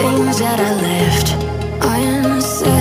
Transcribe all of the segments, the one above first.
things that I left unsaid.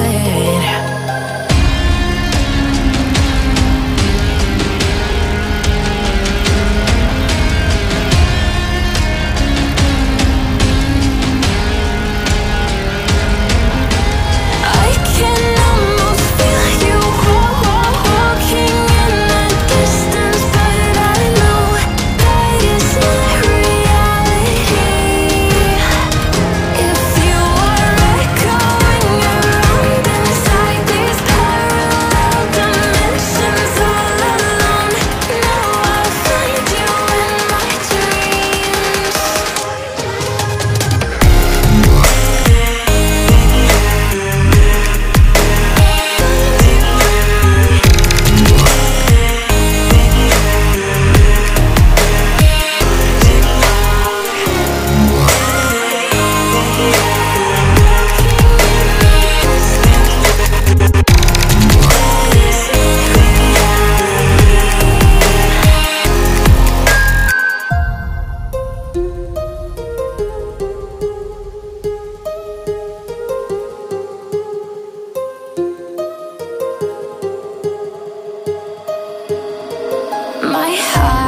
My